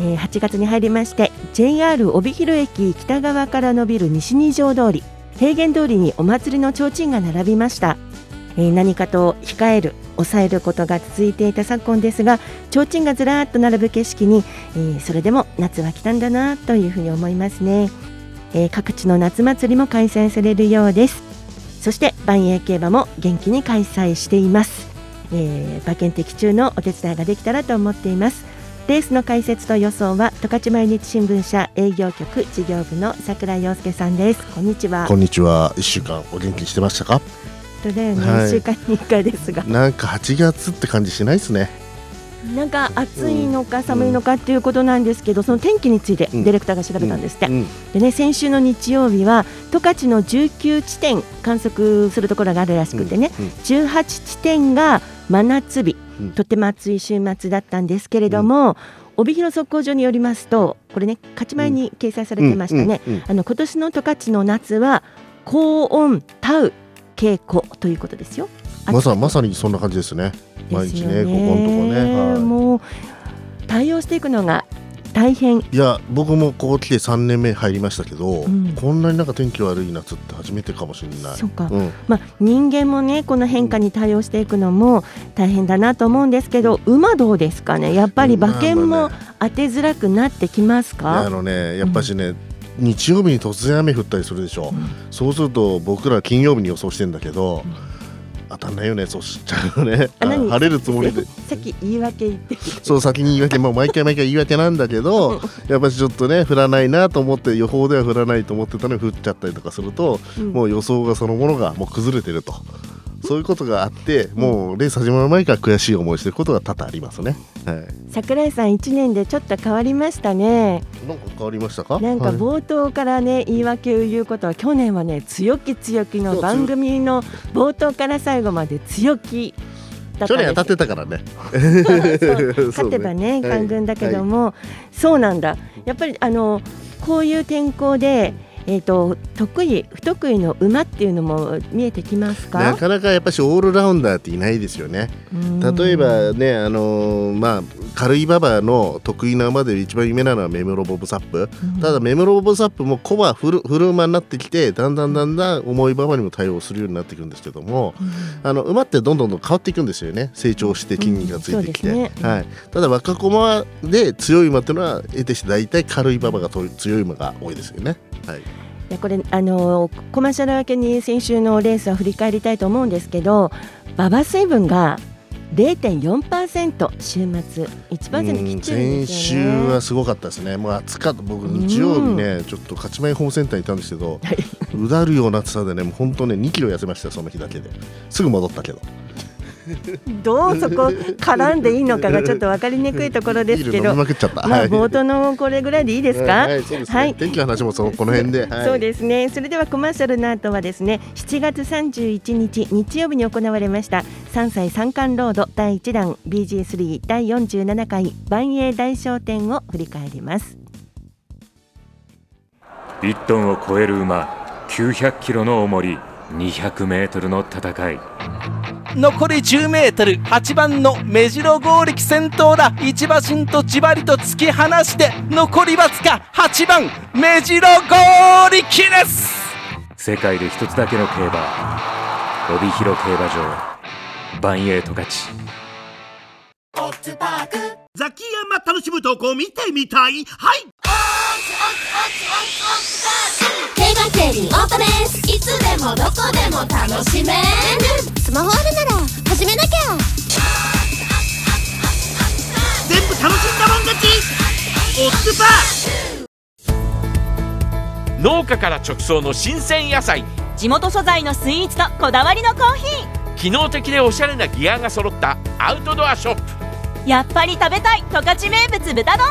えー8月に入りまして JR 帯広駅北側から伸びる西二条通り平原通りにお祭りの提灯が並びました、えー何かと控える抑えることが続いていた昨今ですが提灯がずらっと並ぶ景色に、えーそれでも夏は来たんだなというふうに思いますね、えー各地の夏祭りも開催されるようです。そして万栄競馬も元気に開催しています、え馬券的中のお手伝いができたらと思っています。レースの解説と予想は十勝毎日新聞社営業局事業部の桜井陽介さんです。こんにちは。こんにちは。一週間お元気にしてましたか？本当だよね、はい。1週間に1回ですが。なんか8月って感じしないですね。なんか暑いのか寒いのかっていうことなんですけど、その天気についてうん。ディレクターが調べたんですって、うん。でね先週の日曜日は十勝の19地点観測するところがあるらしくてね、うん。うん。18地点が真夏日、うん。とても暑い週末だったんですけれども、帯広速報所によりますとこれね勝ち前に掲載されてましたね、あの今年の十勝の夏は高温タウ傾向ということですよ。まさまさにそんな感じですね。毎日ね、ここのとこね。はい。もう対応していくのが大変。いや僕もここ来て3年目入りましたけど、ん。こんなになんか天気悪い夏って初めてかもしれない。そうか。うん、まあ、人間もねこの変化に対応していくのも大変だなと思うんですけど馬どうですかね？やっぱり馬券も当てづらくなってきますいやあか、のね、やっぱしね、日曜日に突然雨降ったりするでしょ。うん。そうすると僕ら金曜日に予想してんだけど、うん当たんないよね、そうしちゃうよね。晴れるつもりで。さっき言い訳言って。そう先に言い訳、まあ、毎回毎回言い訳なんだけどやっぱりちょっとね降らないなと思って予報では降らないと思ってたのに降っちゃったりとかすると、うん。もう予想がそのものがもう崩れてるとそういうことがあってもうレース始まる前から悔しい思いしてることが多々ありますね。はい、桜井さん1年でちょっと変わりましたね。なんか変わりましたか？なんかはい。冒頭からね言い訳を言うことは去年はね強気強気の番組の冒頭から最後まで強気去年当たってたからね。勝てばねはい。官軍だけども、そうなんだ。やっぱりあのこういう天候で、えー、と得意不得意の馬っていうのも見えてきますか？なかなかやっぱしオールラウンダーっていないですよね。例えばね、あのーまあ軽い馬場の得意な馬で一番有名なのはメムロボブサップ。うん。ただメムロボブサップもコバフルフル馬になってきてだんだんだんだん重い馬場にも対応するようになっていくんですけどもうん。あの馬ってどんどんどん変わっていくんですよね。成長して筋肉がついてきて、うん。ね。はい、ただ若駒で強い馬っていうのは得てして大体軽い馬場がと強い馬が多いですよね。はい、いやこれあのコマーシャル明けに先週のレースは振り返りたいと思うんですけど馬場水分が0.4%週末1%切ってるん先ですよね。週はすごかったですね、もう暑かった、僕、日曜日ね、ちょっと勝ち前ホームセンターにいたんですけど、はい。うだるような暑さでね、もう本当ね、2キロ痩せましたよ、その日だけで。すぐ戻ったけど。どうそこ絡んでいいのかがちょっと分かりにくいところですけど。冒頭のこれぐらいでいいですか、はい、天気の話もそのこの辺で、はい、そうですね。それではコマーシャルの後はですね7月31日日曜日に行われました3歳三冠ロード第1弾 BG3 第47回万栄大商店を振り返ります。1トンを超える馬900キロの重り200メートルの戦い残り 10m8 番の目白剛力先頭だ。一馬身とじわりと突き放して残りわずか8番目白剛力です。世界で一つだけの競馬。帯広競馬場。バンエイト勝ち。ザキヤマ楽しむ投稿見てみたい。はい。競馬競輪オートレースいつでもどこでも楽しめる。スマホあるなら始めなきゃ。全部楽しんだもん勝ち。オッズパー農家から直送の新鮮野菜。地元素材のスイーツとこだわりのコーヒ機能的でおしゃれなギアが揃ったアウトドアショップ。ーやっぱり食べたい十勝名物豚丼。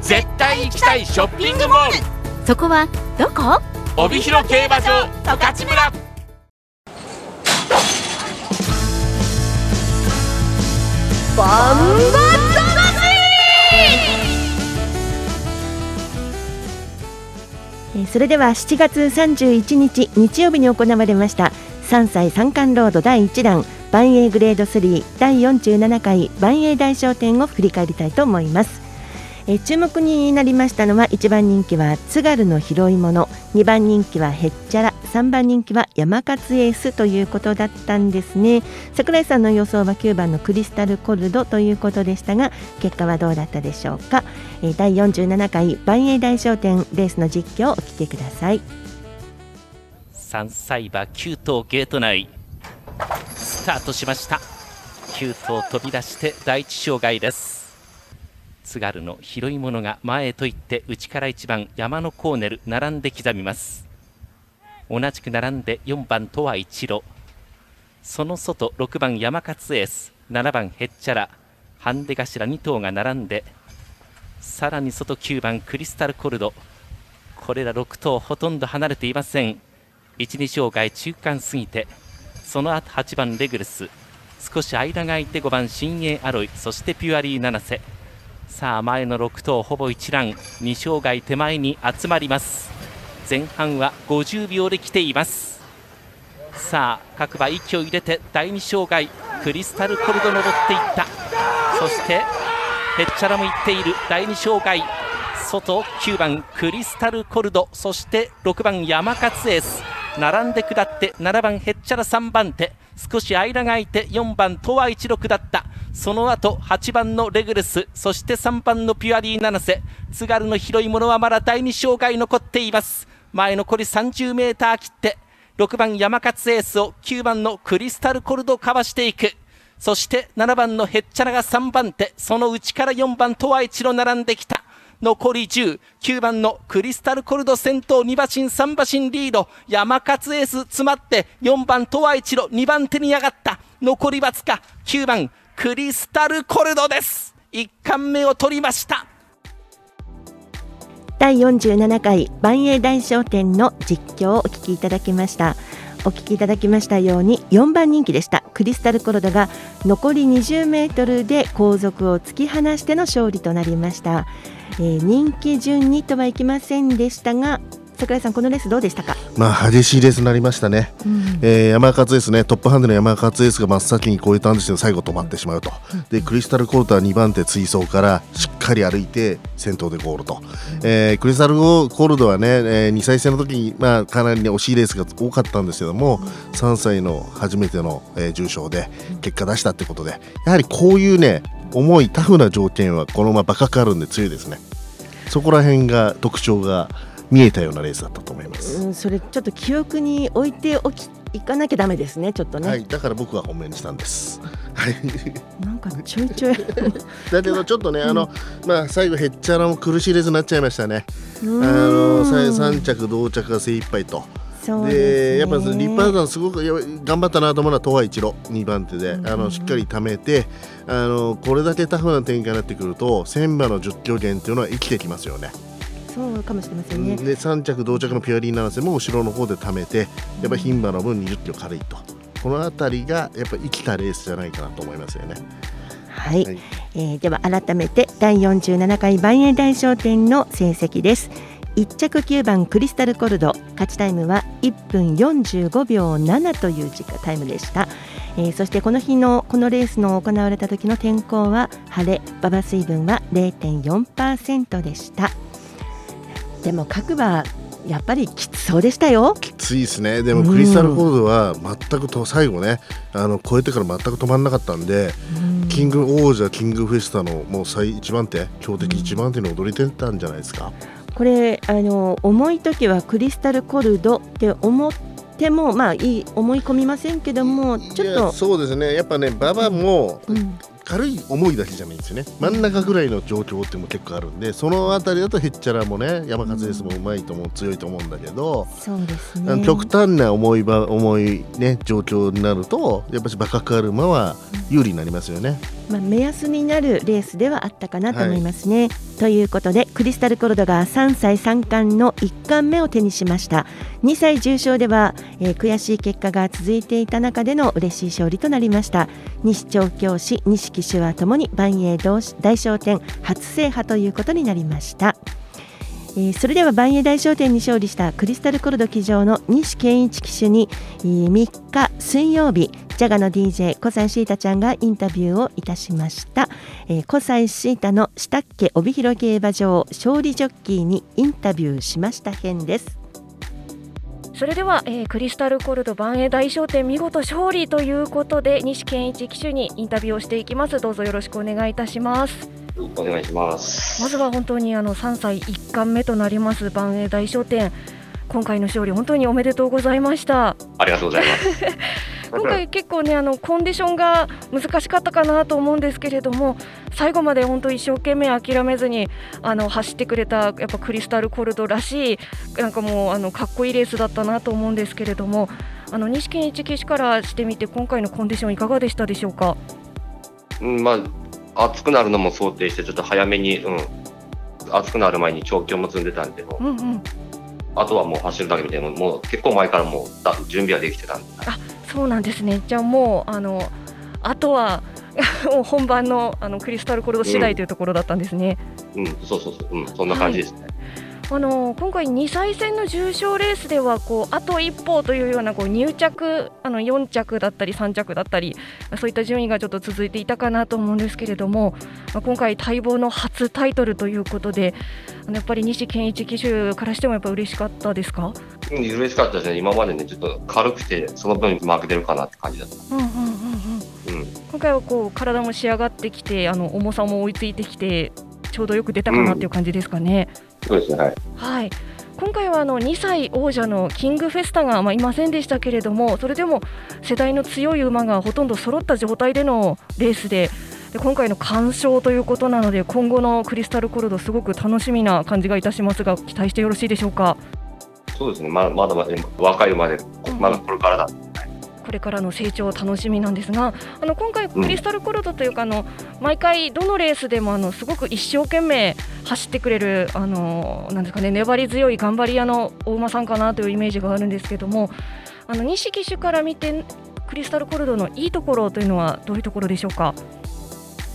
絶対行きたいショッピングモール。そこはどこ？帯広競馬場十勝村。バンバえーそれでは7月31日日曜日に行われました3歳三冠ロード第1弾万栄グレード3第47回万栄大賞典を振り返りたいと思います、え注目になりましたのは1番人気は津軽の拾い物。2番人気はへっちゃら。3番人気は山勝エースということだったんですね。桜井さんの予想は9番のクリスタルコルドということでしたが結果はどうだったでしょうか、えー第47回万栄大賞典レースの実況をお聞きください。3歳馬9頭ゲート内。スタートしました。9頭飛び出して第一障害です。津軽の拾い物が前へと行って内から1番山のコーネル並んで刻みます。同じく並んで4番とは一路。その外6番山勝エース7番へっちゃらハンデ頭2頭が並んでさらに外9番クリスタルコルド。これら6頭ほとんど離れていません。1、2障害中間過ぎてその後8番レグルス。少し間が空いて5番新鋭アロイそしてピュアリー七瀬。さあ前の6頭ほぼ一覧2障害手前に集まります。前半は50秒で来ています。さあ各馬息を入れて第2障害クリスタルコルド登っていった。そしてヘッチャラも行っている。第2障害外9番クリスタルコルド。そして6番山勝エース。並んで下って7番ヘッチャラ3番手。少し間が空いて4番とは16だった。その後8番のレグルスそして3番のピュアリー七瀬。津軽の広いものはまだ第2障害残っています。前残り 30m 切って6番山勝エースを9番のクリスタルコルドかわしていく。そして7番のヘッチャラが3番手その内から4番とは一路並んできた。残り10、9番のクリスタルコルド先頭、2馬身、3馬身リード、山勝エース詰まって、4番とは一路、2番手に上がった、残りわずか、9番、クリスタルコルドです。1冠目を取りました。第47回万栄大賞典の実況をお聞きいただきましたお聞きいただきましたように4番人気でしたクリスタルコロドが残り20メートルで後続を突き放しての勝利となりました、えー人気順にとはいきませんでしたが桜井さんこのレースどうでしたか、まあ激しいレースになりましたね、えー山勝ですねトップハンデの山勝エースが真っ先に超えたんですけど最後止まってしまうと、でクリスタルコルトは2番手追走からしっかり歩いて先頭でゴールと、えークリスタルコルドはね、えー2歳生の時に、まあ、かなり、ね、惜しいレースが多かったんですけども3歳の初めての、えー重賞で結果出したってことでやはりこういうね重いタフな条件はこの馬バカかるんで強いですね。そこら辺が特徴が見えたようなレースだったと思います。うん、それちょっと記憶に置いておきいかなきゃダメですねちょっとね、はい、だから僕は本命にしたんです。はい。なんかちょいちょい だけどちょっとね、あのまあ最後ヘッチャラも苦しいレースになっちゃいましたね。あうんのさ三着同着が精一杯と。でねやっぱリッパーさんすごく頑張ったなと思うのは東和一路2番手で、あのしっかり貯めてあのこれだけタフな展開になってくると千馬の10キロ減っていうのは生きてきますよね。そうかもしれませんね、で3着同着のピュアリーナナセも後ろの方で貯めてやっぱ牝馬の分20キロ軽いと。この辺りがやっぱ生きたレースじゃないかなと思いますよね。はい、はい。えーでは改めて第47回万栄大賞典の成績です。1着9番クリスタルコルド。勝ちタイムは1分45秒7という時間タイムでした、えーそしてこの日のこのレースの行われた時の天候は晴れ馬場水分は0.4%でしたでも各馬やっぱりきつそうでしたよ。きついですね。でもクリスタルコールドは全くと最後ねあの超えてから全く止まらなかったんで、キング王者キングフェスタのもう最一番手強敵一番手に踊りてたんじゃないですか。これあの重い時はクリスタルコルドって思ってもまあいい思い込みませんけどもちょっと。そうですね。やっぱね馬場もうん軽い重いだけじゃないんですよね。真ん中ぐらいの状況っても結構あるんでそのあたりだとヘッチャラもね山勝レースもうまいと思う強いと思うんだけど、そうですね。極端な重い場重いね状況になるとやっぱりバカカルマは有利になりますよね。うまあ、目安になるレースではあったかなと思いますね。はい、ということでクリスタルコルドが3歳3冠の1冠目を手にしました。2歳重賞では、えー、悔しい結果が続いていた中での嬉しい勝利となりました。西調教師西騎手はともに万栄大賞典初制覇ということになりました。えー、それでは万栄大商店に勝利したクリスタルコルド騎乗の西健一騎手に、えー、3日水曜日ジャガの DJ 小西シータちゃんがインタビューをいたしました、えー、小西シータの下っ家帯広競馬場勝利ジョッキーにインタビューしました編ですそれでは、えー、クリスタルコルド万栄大商店見事勝利ということで西健一騎手にインタビューをしていきます。どうぞよろしくお願いいたします。お願いします。まずは本当にあの3歳1冠目となります万栄大商店今回の勝利本当におめでとうございました。ありがとうございます。今回結構ねあのコンディションが難しかったかなと思うんですけれども最後まで本当一生懸命諦めずにあの走ってくれたやっぱクリスタルコルドらしいなんかもうあのかっこいいレースだったなと思うんですけれどもあの西健一騎手からしてみて今回のコンディションいかがでしたでしょうか？うんまあ暑くなるのも想定して、ちょっと早めに、うん、暑くなる前に調教も積んでたんで、うんうん、あとはもう走るだけみたいな、もう結構前からもう準備はできてたんで。あそうなんですね。じゃあもう、あの、あとは もう本番のあのクリスタルコルド次第というところだったんですね。うん、うん、そうそうそう、うん、そんな感じですね。はいあの今回、2歳戦の重賞レースではこうあと一歩というようなこう入着あの4着だったり3着だったりそういった順位がちょっと続いていたかなと思うんですけれども、まあ、今回、待望の初タイトルということであのやっぱり西健一騎手からしてもやっぱ嬉しかったですか、うん、嬉しかったですね、今までねちょっと軽くてその分負けてるかなって感じだった。うんうんうん。うん、今回はこう体も仕上がってきてあの重さも追いついてきてちょうどよく出たかなっていう感じですかね。うんそうですね、はい。はい。今回はあの2歳王者のキングフェスタがまあいませんでしたけれども、それでも世代の強い馬がほとんど揃った状態でのレースで、で今回の完勝ということなので、今後のクリスタルコルド、すごく楽しみな感じがいたしますが、期待してよろしいでしょうか？そうですね、まだまだまだ若い馬で、まだこれからだ、うんこれからの成長楽しみなんですがあの今回、クリスタルコルドというか、あの毎回どのレースでもあのすごく一生懸命走ってくれるあのなんですかね粘り強い頑張り屋のお馬さんかなというイメージがあるんですけどもあの西騎手から見てクリスタルコルドのいいところというのはどういうところでしょうか？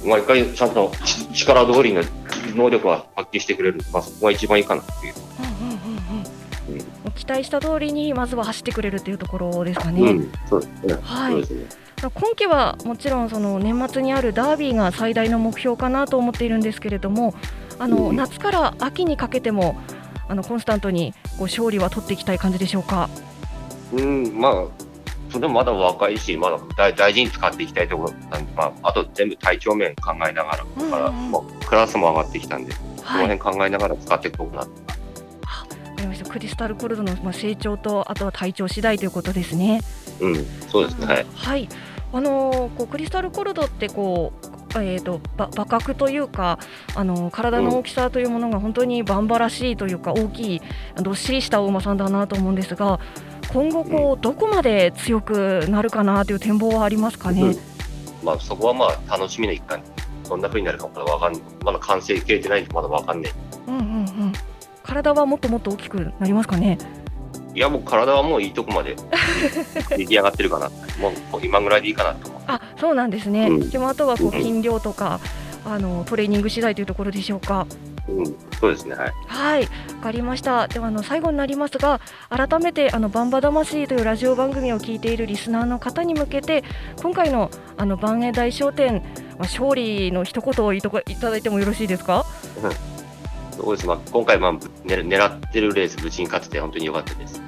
毎回ちゃんと力通りの能力は発揮してくれる、まあ、そこが一番いいかなっていう。期待した通りにまずは走ってくれるというところですかね。うん、そうですね。はい。ね、今季はもちろんその年末にあるダービーが最大の目標かなと思っているんですけれども、あの、うん、夏から秋にかけてもあのコンスタントにこう勝利は取っていきたい感じでしょうか？うん、まあそれもまだ若いし、まだ大大事に使っていきたいところなんで、まあ、あと全部体調面考えながら、うんうん、からもうクラスも上がってきたんで、はい、その辺考えながら使っていこうかなクリスタルコルドのまあ成長とあとは体調次第ということですね。うん、そうですね。はい。はい、あのー、こうクリスタルコルドってこう。えーと、と馬角というかあの体の大きさというものが本当にバンバらしいというか大きいどっしりしたお馬さんだなと思うんですが今後こう、どこまで強くなるかなという展望はありますかね、うん、まあ、そこはまあ楽しみの一環どんなふうになるかまだわかんまだ完成形れてないんでまだわかんない。うんうんうん体はもっともっと大きくなりますかね？いやもう体はもういいとこまで 出来上がってるかな。もう今ぐらいでいいかなとあそうなんですね、うん、でもあとはこう筋量とか、うん、あのトレーニング次第というところでしょうか？うん、そうですね。はい。はい、わかりました。ではあの最後になりますが、改めてあのバンバ魂というラジオ番組を聞いているリスナーの方に向けて、今回のあの万栄大商店、まあ、勝利の一言をいただいてもよろしいですか？そうです、まあ、今回、まあ、狙ってるレース、無事に勝てて本当に良かったです。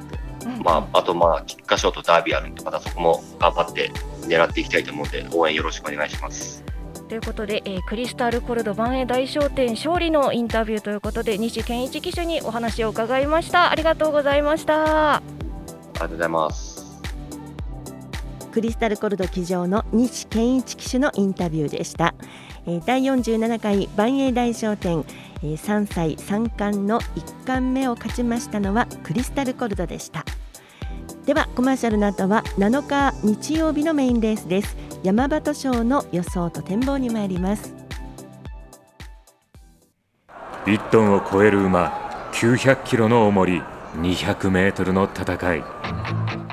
まあ、あと、まあ、菊花賞とダービーあるんで、またそこも頑張って狙っていきたいと思うので、応援よろしくお願いします。ということで、えー、クリスタルコルド万栄大商店勝利のインタビューということで西健一騎手にお話を伺いました。ありがとうございました。ありがとうございます。クリスタルコルド騎乗の西健一騎手のインタビューでした、えー、第47回万栄大商店3歳3冠の1冠目を勝ちましたのはクリスタルコルドでした。ではコマーシャルの後は7日日曜日のメインレースです。山端賞の予想と展望に参ります。1トンを超える馬900キロの重り200メートルの戦い。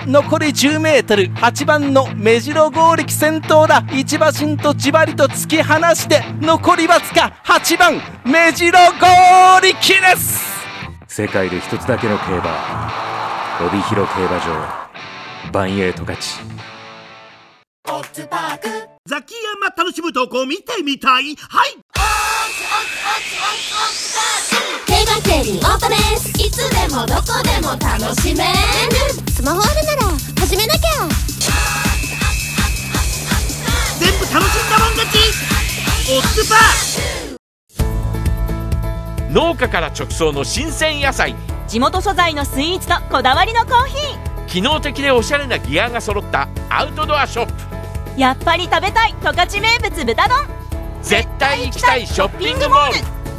残り10メートル。8番の目白剛力先頭だ。一馬身とじわりと突き放して残りわずか8番目白剛力です。世界で一つだけの競馬。帯広競馬場。バンエイト勝ちザキヤマ楽しむ投稿見てみたい？はい。競馬競輪オートレース。いつでもどこでも楽しめる。スマホあるなら始めなきゃ。全部楽しんだもん勝ち。オッズパー農家から直送の新鮮野菜。地元素材のスイーツとこだわりのコーヒー。機能的でおしゃれなギアが揃った。アウトドアショップ。やっぱり食べたい十勝名物豚丼。絶対行きたいショッピングモール。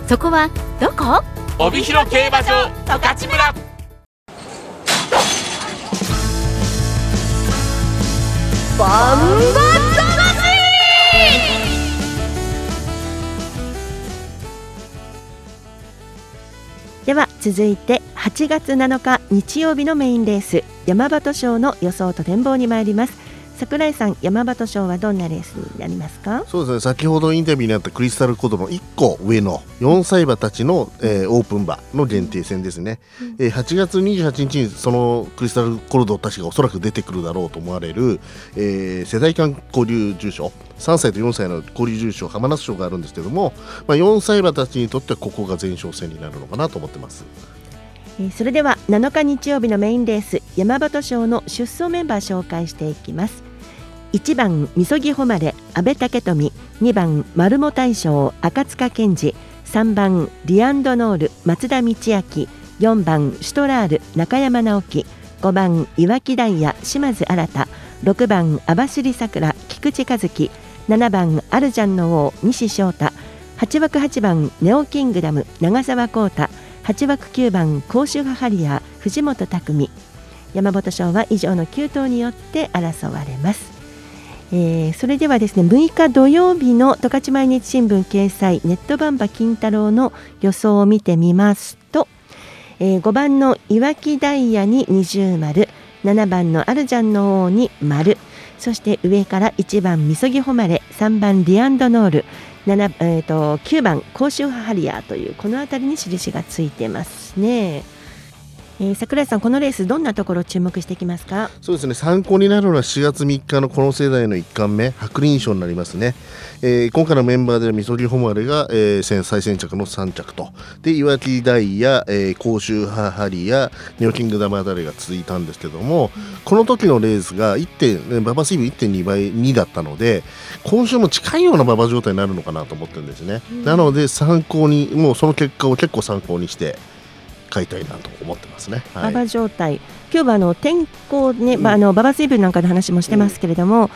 そこはどこ？帯広競馬場十勝村。バンバでは続いて8月7日日曜日のメインレース山端賞の予想と展望に参ります。桜井さん山端賞はどんなレースになりますか？そうですね。先ほどインタビューにあったクリスタルコードの1個上の4歳馬たちの、えーオープン馬の限定戦ですね、えー8月28日にそのクリスタルコルドたちがおそらく出てくるだろうと思われる、えー世代間交流重賞3歳と4歳の交流重賞浜松賞があるんですけども、まあ、4歳馬たちにとってはここが前哨戦になるのかなと思ってます。えーそれでは7日日曜日のメインレース山端賞の出走メンバー紹介していきます1番みそぎ誉れ阿部武富。2番丸茂大将赤塚健二。3番リアンドノール松田道明。4番シュトラール中山直樹。5番岩木ダイヤ島津新6番網走さくら菊池和樹。7番アルジャンの王西翔太。8枠8番ネオキングダム長澤浩太。8枠9番甲州ハハリア藤本匠。山本賞は以上の9頭によって争われます、えーそれではですね6日土曜日の十勝毎日新聞掲載ネットバンバ金太郎の予想を見てみますと、えー5番の岩木ダイヤに二重丸7番のアルジャンの王に丸そして上から1番みそぎ誉れ3番リアンドノール7えー、と9番甲州ハリアーというこの辺りに印がついてますね、えー桜井さんこのレースどんなところ注目していきますか？そうですね。参考になるのは4月3日のこの世代の1冠目白輪賞になりますね、えー今回のメンバーではみそぎほまれが、えー先最先着の3着と。で岩木ダイヤ、えー甲州ハハリやネオキングダムあたりが続いたんですけども、この時のレースが1点ね馬場スイム1.2倍2だったので今週も近いような馬場状態になるのかなと思ってるんですね、なので参考にもうその結果を結構参考にして買いたいなと思ってますね、はい。馬場状態。今日はあの天候ね、まああの馬場水分なんかの話もしてますけれども、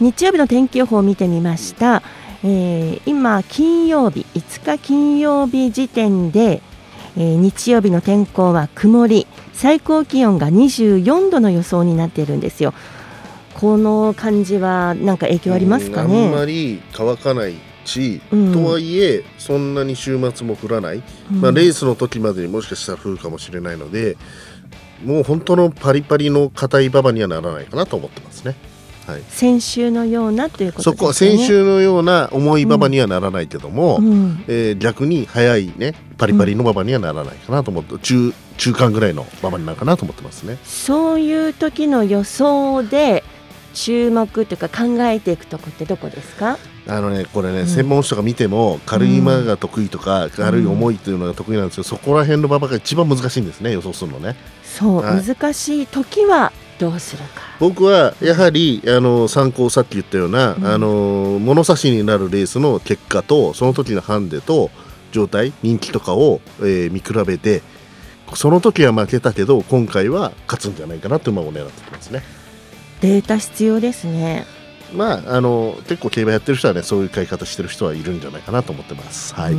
日曜日の天気予報を見てみました、えー今金曜日5日金曜日時点で、えー日曜日の天候は曇り最高気温が24度の予想になっているんですよ。この感じはなんか影響ありますかうんあんまねり乾かないし、うん。とはいえそんなに週末も降らない、うん。まあ、レースの時までにもしかしたら降るかもしれないのでもう本当のパリパリの硬い馬場にはならないかなと思ってますね。はい、先週のようなということそですね。こは先週のような重い馬場にはならないけども、うん。えー逆に速いねパリパリの馬場にはならないかなと思って、中中間ぐらいの馬場になるかなと思ってますね。そういう時の予想で注目というか考えていくとこってどこですか？あのねこれね、うん。専門書が見ても軽い馬が得意とか、軽い重いっていうのが得意なんですけど、そこら辺の馬場が一番難しいんですね予想するのね。そう、はい。難しい時はどうするか。僕はやはりあの参考さっき言ったような、うん。あの物差しになるレースの結果とその時のハンデと状態人気とかを、えー見比べてその時は負けたけど今回は勝つんじゃないかなという馬を狙ってきますね。データ必要ですね。まああの結構競馬やってる人はねそういう買い方してる人はいるんじゃないかなと思ってます。はい。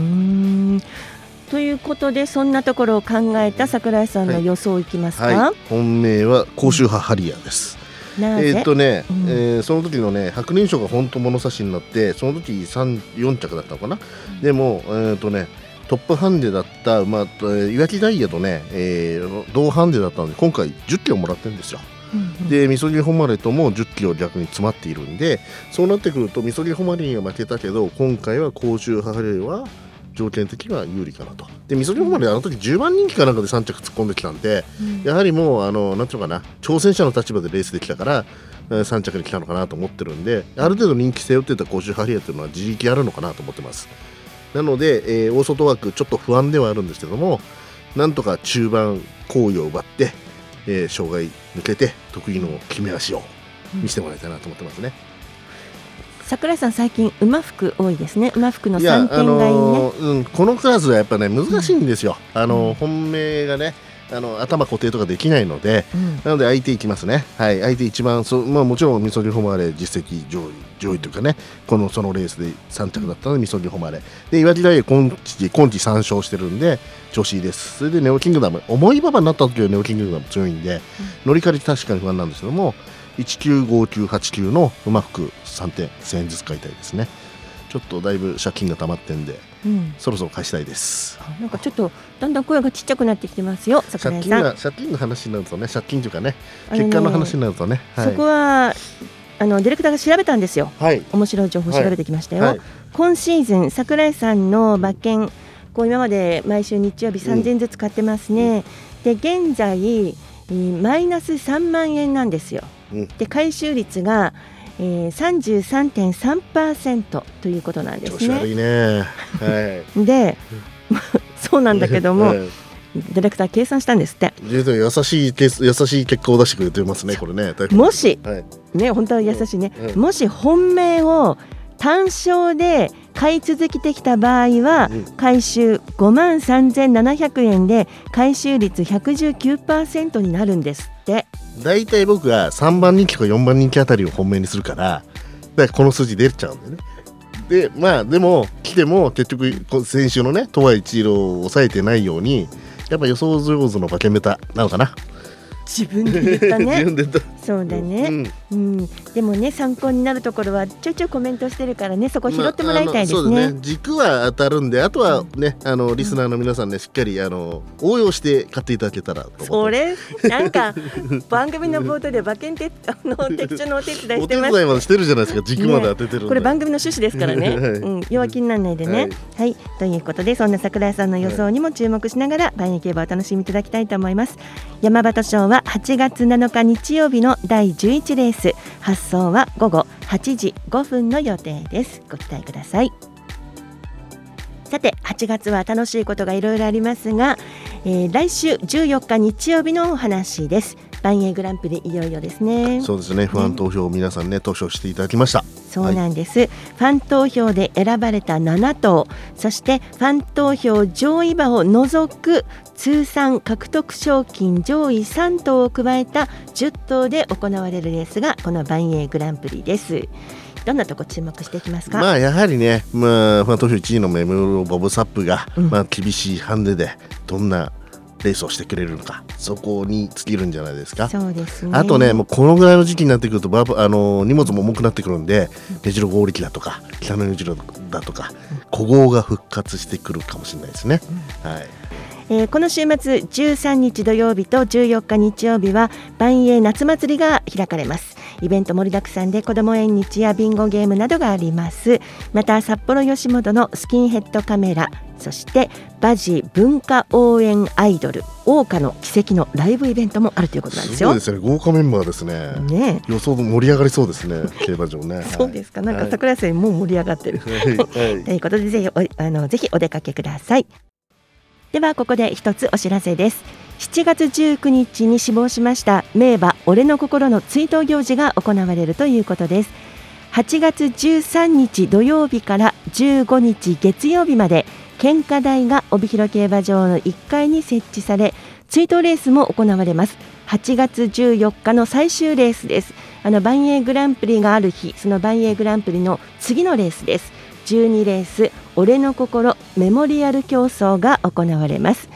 ということでそんなところを考えた桜井さんの予想いきますか、はい、本命は甲州派ハリアーです。えー、っとね、うん、えー、その時のね白年賞が本当物差しになってその時3 4着だったのかな、うん、でもえー、っとねトップハンデだった、まあ、いわきダイヤとね、えー、同ハンデだったので今回10キロもらってるんですよ。でみそぎホマレとも10キロ逆に詰まっているんでそうなってくるとみそぎホマレには負けたけど今回は甲州ハレは条件的には有利かなと。で、みそぎホマレあの時10番人気かなんかで3着突っ込んできたんで、うん、やはりもう、あの、なんていうのかな、挑戦者の立場でレースできたから、3着に来たのかなと思ってるんで、ある程度人気背負ってた甲州ハリアっていうのは自力あるのかなと思ってます。なので、えー、大外枠ちょっと不安ではあるんですけども、なんとか中盤好意を奪って、えー、障害抜けて得意の決め足を見せてもらいたいなと思ってますね。桜井さん最近馬服多いですね。馬服の3点買いね、あのー、うん、このクラスはやっぱね難しいんですよ、うん、あの本命がねあの頭固定とかできないので、うん、なので相手いきますね、はい、相手一番そ、まあ、もちろんみそぎホマレ実績上位上位というかねこのそのレースで3着だったのでみそぎホマレ。で岩木大今季今季3勝してるんで調子いいです。それでネオキングダム。重い馬場になった時はネオキングダム強いんで、うん、乗り換え確かに不安なんですけども195989の馬服3点1000円ずつ買いたいですねちょっとだいぶ借金が溜まってんで、うん、そろそろ返したいです。なんかちょっとだんだん声がちっちゃくなってきてますよ借金が借金の話になるとね借金というかね結果の話になるとね、はい、そこはあのディレクターが調べたんですよ、はい、面白い情報調べてきましたよ、はい、今シーズン櫻井さんの馬券こう今まで毎週日曜日3000ずつ買ってますね、うん、で現在マイナス3万円なんですよ、うん、で回収率がえー、33.3%ということなんですね。ね。はい、で、そうなんだけども、は い、ディレクター計算したんですって。優しい優しい結果を出してくれてますねこれね。もし、はい、ね本当は優しいね、うん、もし本命を単勝で買い続けてきた場合は、回収5万3700円で回収率119%になるんですって。大体僕は3番人気か4番人気あたりを本命にするからだからこの数字出ちゃうんだよね。でまあでも来ても結局先週のねとは一郎を抑えてないようにやっぱ予想上手の化けメタなのかな。自分で言ったね。そうだね、うん、うん、でもね参考になるところはちょいちょいコメントしてるからねそこ拾ってもらいたいですね。まあ、ね。軸は当たるんであとはねあのリスナーの皆さんねしっかりあの応用して買っていただけたらそれなんか 番組の冒頭で馬券て あの的中のお手伝いしてます。お手伝いまでしてるじゃないですか。軸まで当ててる、ね、これ番組の趣旨ですからね、はい、うん、弱気にならないでね、はい、はい、ということでそんな桜井さんの予想にも注目しながら万円競馬を楽しみいただきたいと思います。山形賞は8月7日日曜日の第11レース発送は午後8時5分の予定です。ご期待ください。さて8月は楽しいことがいろいろありますが、えー、来週14日日曜日のお話です。万英グランプリいよいよですね。そうですね。ファン投票、皆さんね投票していただきましたそうなんです、はい、ファン投票で選ばれた7頭。そしてファン投票上位馬を除く通算獲得賞金上位3頭を加えた10頭で行われるレースがこの万英グランプリです。どんなとこ注目していきますか？まあやはりね、まあ、ファン投票1位のメムロボブサップが、うん、まあ厳しいハンデでどんなレースをしてくれるのか。そこに尽きるんじゃないですか。そうですね。あとねもうこのぐらいの時期になってくるとバブあの荷物も重くなってくるんで目白合力だとか北の目白だとか古豪が復活してくるかもしれないですね、うん、はい。えー、この週末13日土曜日と14日日曜日は万栄夏祭りが開かれますイベント盛りだくさんで子ども縁日やビンゴゲームなどがありますまた札幌吉本のスキンヘッドカメラそしてバジ文化応援アイドル桜花の奇跡のライブイベントもあるということなんですよ。すですね豪華メンバーですね。ね予想盛り上がりそうですね競馬場ね。そうですかなんか桜井さんもう盛り上がってる。はい、ということでぜひおあのぜひお出かけください。ではここで一つお知らせです。7月19日に死亡しました名馬俺の心の追悼行事が行われるということです。8月13日土曜日から15日月曜日まで献花台が帯広競馬場の1階に設置され追悼レースも行われます。8月14日の最終レースです。あの万栄グランプリがある日その万栄グランプリの次のレースです。12レース俺の心メモリアル競争が行われます。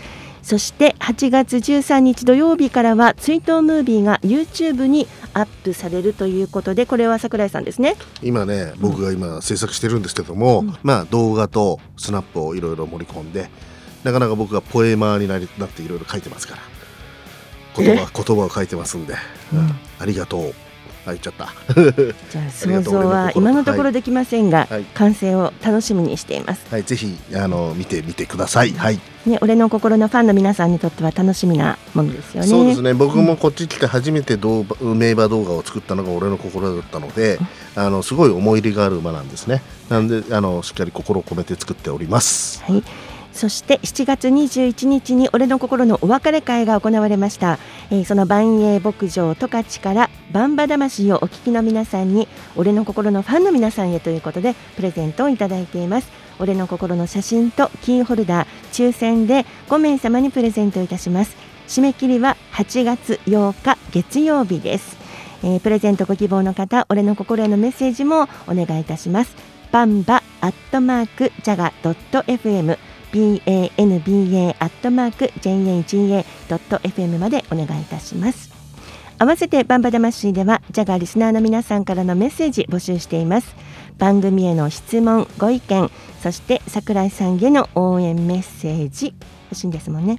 そして8月13日土曜日からは追悼ムービーが YouTube にアップされるということでこれは桜井さんですね。今ね僕が今制作してるんですけども、うん、まあ動画とスナップをいろいろ盛り込んでなかなか僕がポエマーになりなっていろいろ書いてますから言葉言葉を書いてますんで、うん、ありがとうあ言っちゃったじゃあ想像は今のところできませんが、はい、完成を楽しみにしています。はい。ぜひあの見てみてください。はい。ね俺の心のファンの皆さんにとっては楽しみなものですよね。そうですね。僕もこっち来て初めて動画、うん、名馬動画を作ったのが俺の心だったので、うん、あのすごい思い入れがある馬なんですね。なんであのしっかり心を込めて作っております。はい。そして7月21日に俺の心のお別れ会が行われました、えー、その万栄牧場十勝からバンバ魂をお聞きの皆さんに俺の心のファンの皆さんへということでプレゼントをいただいています。俺の心の写真とキーホルダー抽選で5名様にプレゼントいたします。締め切りは8月8日月曜日です、えー、プレゼントご希望の方俺の心へのメッセージもお願いいたします。バンバアットマークジャガドット FM banba.jaga.fm までお願いいたします。合わせてバンバ魂ではジャガーリスナーの皆さんからのメッセージ募集しています。番組への質問ご意見そして桜井さんへの応援メッセージ欲しいんですもんね。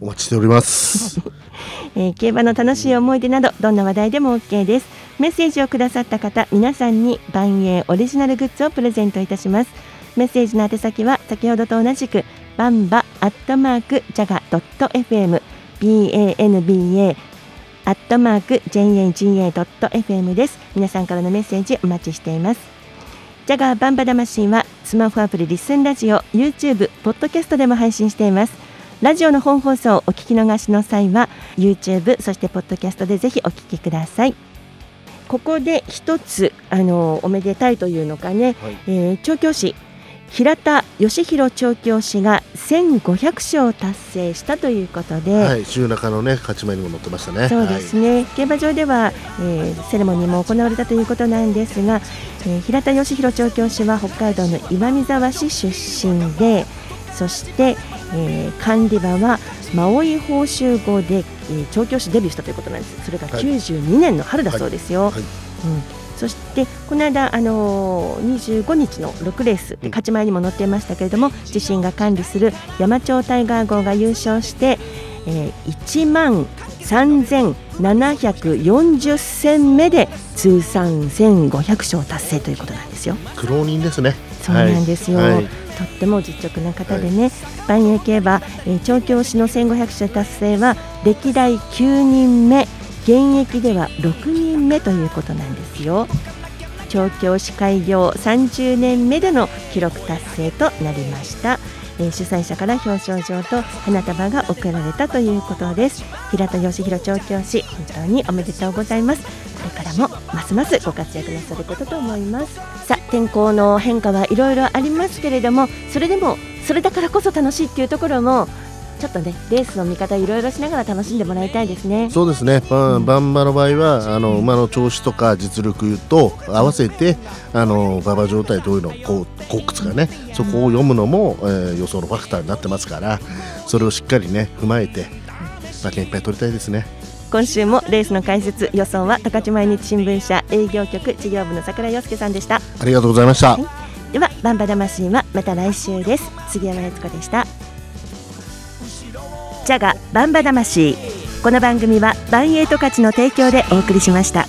お待ちしております、えー、競馬の楽しい思い出などどんな話題でも OK です。メッセージをくださった方皆さんに万栄オリジナルグッズをプレゼントいたします。メッセージの宛先は先ほどと同じくバンバアットマークジャガドット FM banba アットマーク jaga ドット FM です。皆さんからのメッセージお待ちしています。ジャガーバンバ魂はスマホアプリリスンラジオ YouTube ポッドキャストでも配信しています。ラジオの本放送をお聞き逃しの際は YouTube そしてポッドキャストでぜひお聞きください。ここで一つあのおめでたいというのかね、はい、えー、調教師平田義弘調教師が1500勝を達成したということで、はい、週中のね勝ち前にも載ってましたね。そうですね。はい、競馬場では、えー、セレモニーも行われたということなんですが、えー、平田義弘調教師は北海道の岩見沢市出身で、そして、えー、管理馬はマオイ報酬号で、えー、調教師デビューしたということなんです。それが92年の春だそうですよ。はい、うんそしてこの間、あのー、25日の6レース勝ち前にも載っていましたけれども自身が管理する山頂タイガー号が優勝して、えー、1万3740戦目で通算1500勝達成ということなんですよ。苦労人ですね。そうなんですよ、はい。はい、とっても実直な方でね、万栄競馬、えー、調教師の1500勝達成は歴代9人目現役では6人目ということなんですよ調教師開業30年目での記録達成となりました、えー、主催者から表彰状と花束が贈られたということです。平田義弘調教師本当におめでとうございます。これからもますますご活躍なさることと思います。さあ天候の変化はいろいろありますけれどもそれでもそれだからこそ楽しいっていうところもちょっとねレースの見方いろいろしながら楽しんでもらいたいですね。そうですね。バンバン馬の場合はあの馬の調子とか実力と合わせてあの馬場状態どういうのこうコックスがねそこを読むのも、えー、予想のファクターになってますからそれをしっかりね踏まえて馬券いっぱい取りたいですね。今週もレースの解説予想は高知毎日新聞社営業局事業部の桜井陽介さんでした。ありがとうございました、はい、ではバンバ魂はまた来週です。杉山悦子でしたジャガバンバ魂この番組はバンエイト価値の提供でお送りしました。